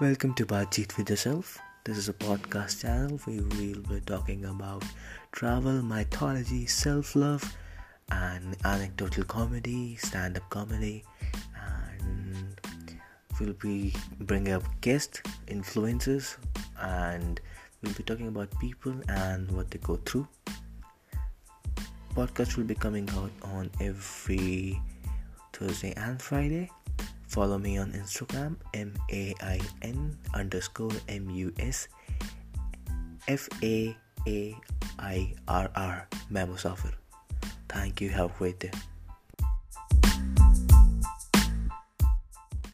Welcome to Baatcheet with Yourself. This is a podcast channel where we'll be talking about travel, mythology, self love, and anecdotal comedy, stand up comedy, and we'll be bringing up guest influences, and we'll be talking about people and what they go through. Podcast will be coming out on every Thursday and Friday Follow me on Instagram M A I N underscore M U S F A A I R R Mamusafir. Thank you. Have a great day.